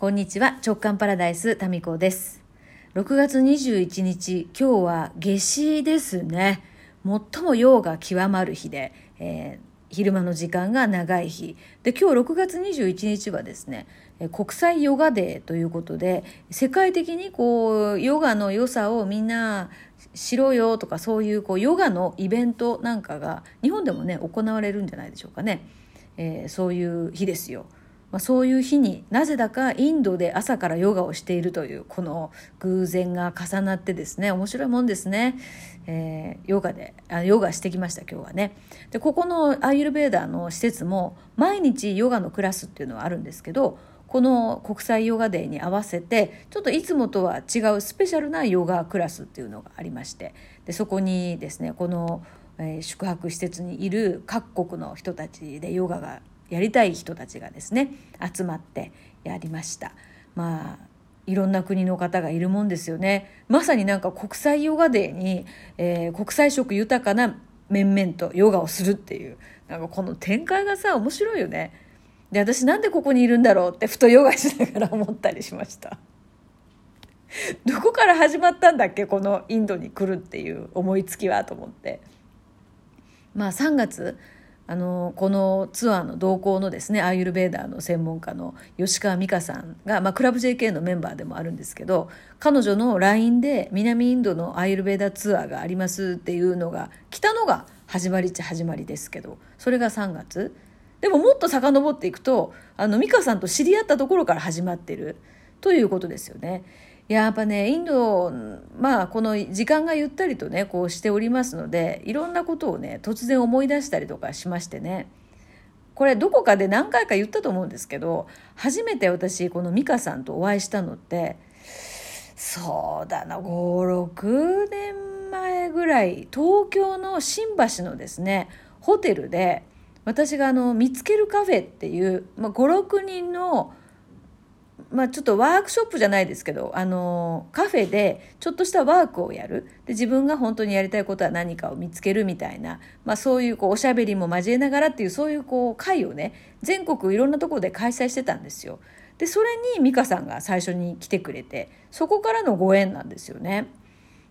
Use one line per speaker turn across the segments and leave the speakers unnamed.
こんにちは。直感パラダイスタミコです。6月21日今日は夏至ですね。最も陽が極まる日で、えー、昼間の時間が長い日。で今日6月21日はですね国際ヨガデーということで世界的にこうヨガの良さをみんなしろよとかそういうこうヨガのイベントなんかが日本でもね行われるんじゃないでしょうかね、えー、そういう日ですよ。まあ、そういう日になぜだかインドで朝からヨガをしているというこの偶然が重なってですね面白いもんですね、えー、ヨガであヨガしてきました今日はね。でここのアイルベーダーの施設も毎日ヨガのクラスっていうのはあるんですけどこの国際ヨガデーに合わせてちょっといつもとは違うスペシャルなヨガクラスっていうのがありましてでそこにですねこの、えー、宿泊施設にいる各国の人たちでヨガがやりたい人たちがですね集まってやりました。まあいろんな国の方がいるもんですよね。まさになんか国際ヨガデーに、えー、国際色豊かな面々とヨガをするっていうなんかこの展開がさ面白いよね。で私なんでここにいるんだろうってふとヨガしながら思ったりしました。どこから始まったんだっけこのインドに来るっていう思いつきはと思って。まあ3月あのこのツアーの同行のですねアーユルベーダーの専門家の吉川美香さんが、まあ、クラブ JK のメンバーでもあるんですけど彼女の LINE で南インドのアーユルベーダーツアーがありますっていうのが来たのが始まりっちゃ始まりですけどそれが3月でももっと遡っていくとあの美香さんと知り合ったところから始まってるということですよね。やっぱねインドまあこの時間がゆったりとねこうしておりますのでいろんなことをね突然思い出したりとかしましてね。これどこかで何回か言ったと思うんですけど初めて私この美香さんとお会いしたのってそうだな56年前ぐらい東京の新橋のですねホテルで私があの見つけるカフェっていう、まあ、56人のまあ、ちょっとワークショップじゃないですけど、あの、カフェでちょっとしたワークをやる。で、自分が本当にやりたいことは何かを見つけるみたいな、まあ、そういうこうおしゃべりも交えながらっていう、そういうこう会をね、全国いろんなところで開催してたんですよ。で、それに美香さんが最初に来てくれて、そこからのご縁なんですよね。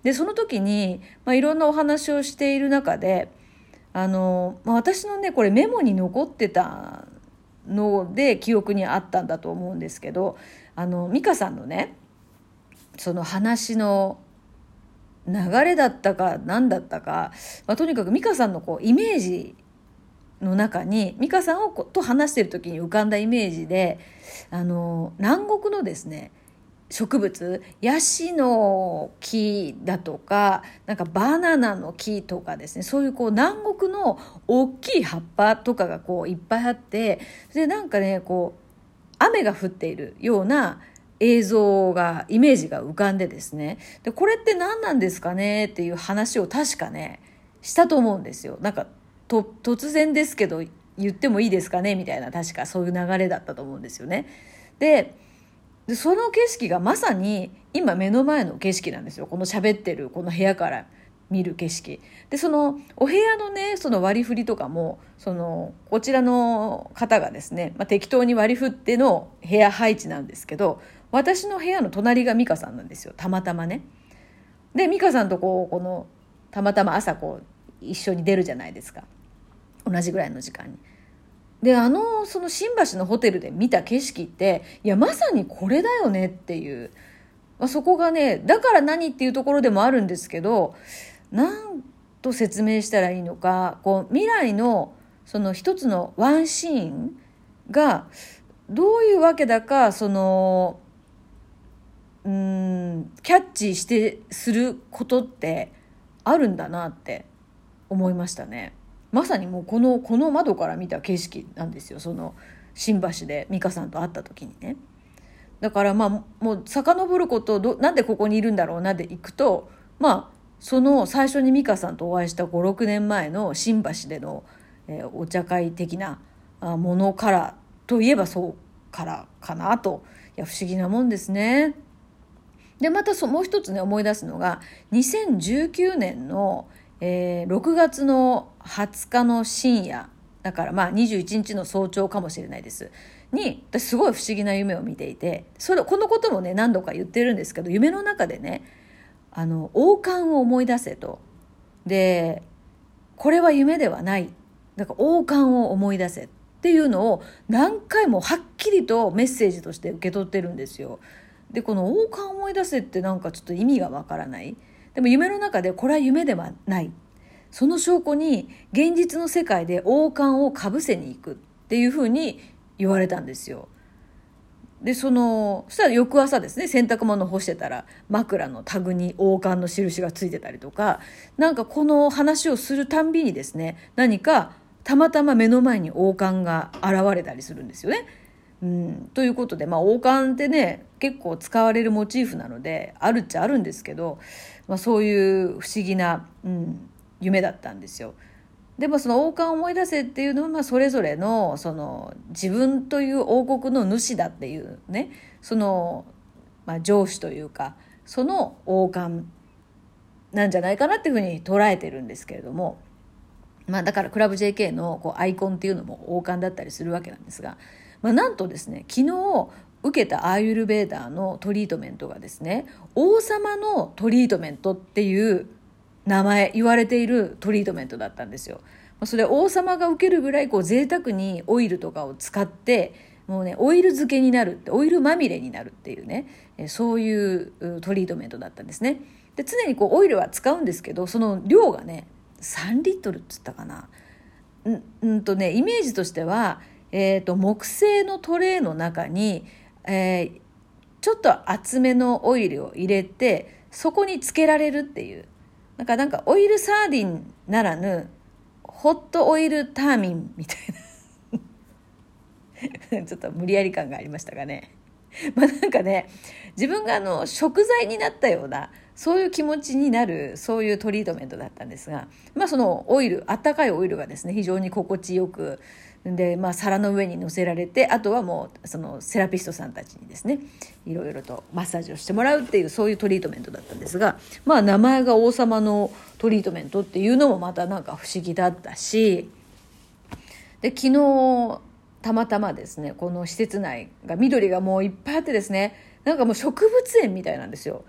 で、その時に、まあ、いろんなお話をしている中で、あの、まあ、私のね、これメモに残ってたので記憶にあったんだと思うんですけどあの美香さんのねその話の流れだったか何だったか、まあ、とにかく美香さんのこうイメージの中に美香さんをと話してる時に浮かんだイメージであの南国のですね植物ヤシの木だとかなんかバナナの木とかですね。そういうこう南国の大きい葉っぱとかがこういっぱいあってでなんかねこう雨が降っているような映像がイメージが浮かんでですね。でこれって何なんですかねっていう話を確かねしたと思うんですよ。なんか突然ですけど言ってもいいですかねみたいな確かそういう流れだったと思うんですよね。ででその景色がまさに今目の前の景色なんですよこの喋ってるこの部屋から見る景色でそのお部屋のねその割り振りとかもそのこちらの方がですね、まあ、適当に割り振っての部屋配置なんですけど私の部屋の隣が美香さんなんですよたまたまね。で美香さんとこうこのたまたま朝こう一緒に出るじゃないですか同じぐらいの時間に。であのその新橋のホテルで見た景色っていやまさにこれだよねっていう、まあ、そこがねだから何っていうところでもあるんですけど何と説明したらいいのかこう未来のその一つのワンシーンがどういうわけだかそのうんキャッチしてすることってあるんだなって思いましたね。まさにもうこのこの窓から見た景色なんですよその新橋で美香さんと会った時にね。だからまあもう遡ることどなんでここにいるんだろうなで行くとまあその最初に美香さんとお会いした56年前の新橋での、えー、お茶会的なものからといえばそうからかなといや不思議なもんですね。でまたそもう一つね思い出すのが2019年のえー、6月の20日の深夜だからまあ21日の早朝かもしれないです。に私すごい不思議な夢を見ていてそれこのこともね何度か言ってるんですけど夢の中でねあの王冠を思い出せと。でこれは夢ではない。だから王冠を思い出せっていうのを何回もはっきりとメッセージとして受け取ってるんですよ。でこの王冠を思い出せってなんかちょっと意味がわからない。でも夢の中でこれは夢ではないその証拠に現実の世界で王冠をかぶせに行くっていうふうに言われたんですよ。でそのそしたら翌朝ですね洗濯物干してたら枕のタグに王冠の印がついてたりとかなんかこの話をするたんびにですね何かたまたま目の前に王冠が現れたりするんですよね。うん、ということで、まあ、王冠ってね結構使われるモチーフなのであるっちゃあるんですけど、まあ、そういう不思議な、うん、夢だったんですよ。でもその王冠を思い出せっていうのは、まあ、それぞれのその自分という王国の主だっていうねその、まあ、上司というかその王冠なんじゃないかなっていうふうに捉えてるんですけれども、まあ、だからクラブ JK のこうアイコンっていうのも王冠だったりするわけなんですが、まあ、なんとですね昨日受けたアーユルベーダーのトリートメントがですね王様のトリートメントっていう名前言われているトリートメントだったんですよ。それ王様が受けるぐらいこう贅沢にオイルとかを使ってもうねオイル漬けになるってオイルまみれになるっていうねそういうトリートメントだったんですね。で常にこうオイルは使うんですけどその量がね3リットルっつったかな。んんとねイメージとしては、えーと、木製のトレーの中に、えー、ちょっと厚めのオイルを入れてそこにつけられるっていう。なんかなんかオイルサーディンならぬホットオイルターミンみたいな。ちょっと無理やり感がありましたがね。まあなんかね自分があの食材になったようなそういう気持ちになるそういうトリートメントだったんですがまあそのオイルあったかいオイルがですね非常に心地よくで、まあ、皿の上に乗せられてあとはもうそのセラピストさんたちにですねいろいろとマッサージをしてもらうっていうそういうトリートメントだったんですが、まあ、名前が王様のトリートメントっていうのもまたなんか不思議だったしで昨日たまたまですねこの施設内が緑がもういっぱいあってですねなんかもう植物園みたいなんですよ。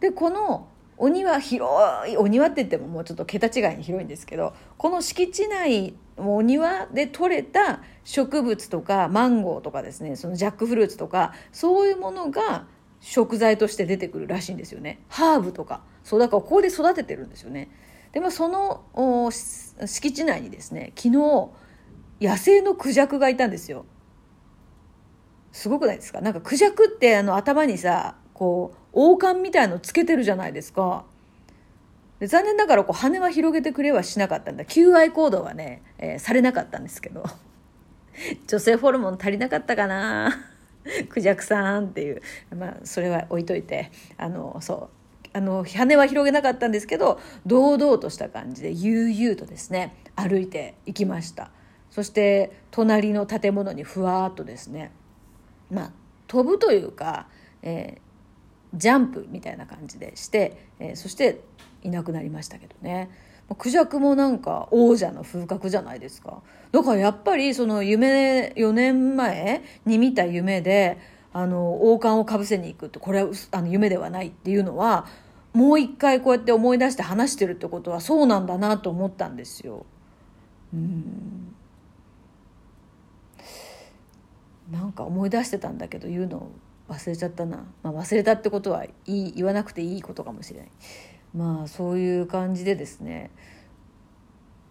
でこのお庭広いお庭って言ってももうちょっと桁違いに広いんですけどこの敷地内お庭で採れた植物とかマンゴーとかですねそのジャックフルーツとかそういうものが食材として出てくるらしいんですよね。ハーブとか。そうだからここで育ててるんですよね。でもその敷地内にですね昨日野生のクジャクがいたんですよ。すごくないですか？なんかクジャクってあの頭にさこう王冠みたいのつけてるじゃないですか。で残念ながらこう羽は広げてくれはしなかったんだ。求愛行動はね、えー、されなかったんですけど。女性ホルモン足りなかったかな？クジャクさんっていう。まあそれは置いといて。あのそう。あの羽は広げなかったんですけど堂々とした感じで悠々とですね歩いていきました。そして隣の建物にふわっとですねまあ飛ぶというか、えー、ジャンプみたいな感じでして、えー、そしていなくなりましたけどね。クジャクもなんか王者の風格じゃないですか。だからやっぱりその夢4年前に見た夢であの王冠をかぶせに行くってこれはあの夢ではないっていうのはもう一回こうやって思い出して話してるってことはそうなんだなと思ったんですよ。うん。なんか思い出してたんだけど言うの忘れちゃったな、まあ、忘れたってことは言わなくていいことかもしれない。まあそういう感じでですね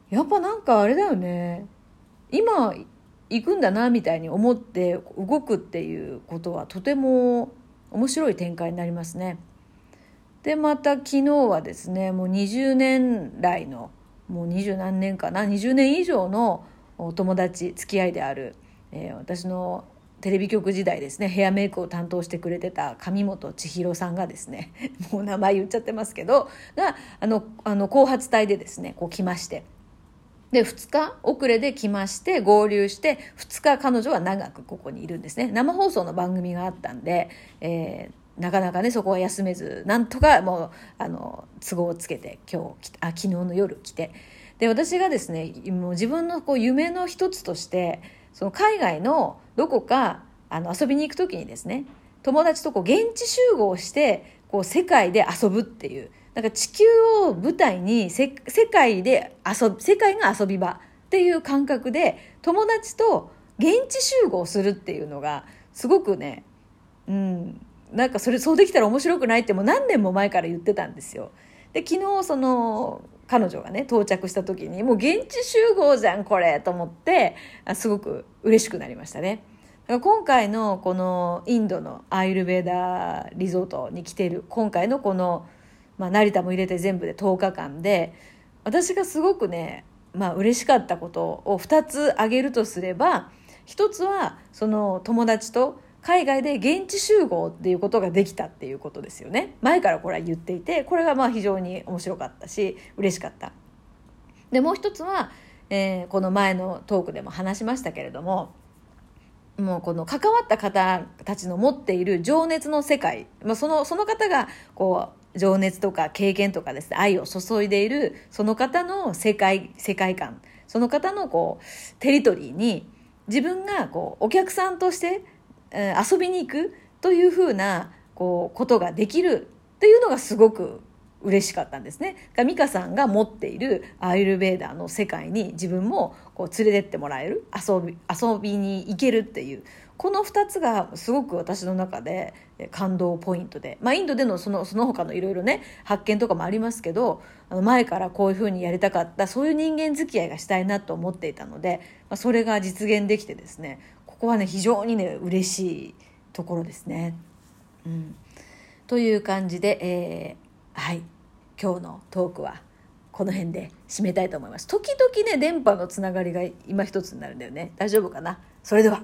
やっぱなんかあれだよね今行くんだなみたいに思って動くっていうことはとても面白い展開になりますね。でまた昨日はですねもう20年来のもう二十何年かな20年以上のお友達付き合いである、えー、私のテレビ局時代ですねヘアメイクを担当してくれてた上本千尋さんがですね もう名前言っちゃってますけどがあのあの後発隊でですねこう来まして。で2日遅れで来まして合流して2日彼女は長くここにいるんですね。生放送の番組があったんで、えー、なかなかねそこは休めずなんとかもうあの都合をつけて今日あ昨日の夜来て。で私がですねもう自分のこう夢の一つとしてその海外のどこかあの遊びに行く時にですね友達とこう現地集合してこう世界で遊ぶっていうなんか地球を舞台に世界で遊世界が遊び場っていう感覚で友達と現地集合するっていうのがすごくねうんなんかそれそうできたら面白くないってもう何年も前から言ってたんですよ。で昨日その彼女がね到着した時にもう現地集合じゃんこれと思ってすごく嬉しくなりましたね。今回のこのインドのアイルベーダーリゾートに来ている今回のこの、まあ、成田も入れて全部で10日間で私がすごくねまあ嬉しかったことを2つ挙げるとすれば1つはその友達と海外で現地集合っていうことができたっていうことですよね。前からこれは言っていてこれがまあ非常に面白かったし嬉しかった。でもう一つは、えー、この前のトークでも話しましたけれどももうこの関わった方たちの持っている情熱の世界、まあ、そのその方がこう情熱とか経験とかですね愛を注いでいるその方の世界世界観その方のこうテリトリーに自分がこうお客さんとして、遊びに行くというふうなこうことができるっていうのがすごく嬉しかったんですね。美香さんが持っているアイルベーダーの世界に自分もこう連れてってもらえる遊び遊びに行けるっていうこの2つがすごく私の中で感動ポイントで、まあ、インドでのそのその他のいろいろね発見とかもありますけど前からこういうふうにやりたかったそういう人間付き合いがしたいなと思っていたので、まあ、それが実現できてですねこはね非常にね嬉しいところですね。うん、という感じで、えー、はい。今日のトークはこの辺で締めたいと思います。時々ね電波のつながりが今一つになるんだよね。大丈夫かな？それでは。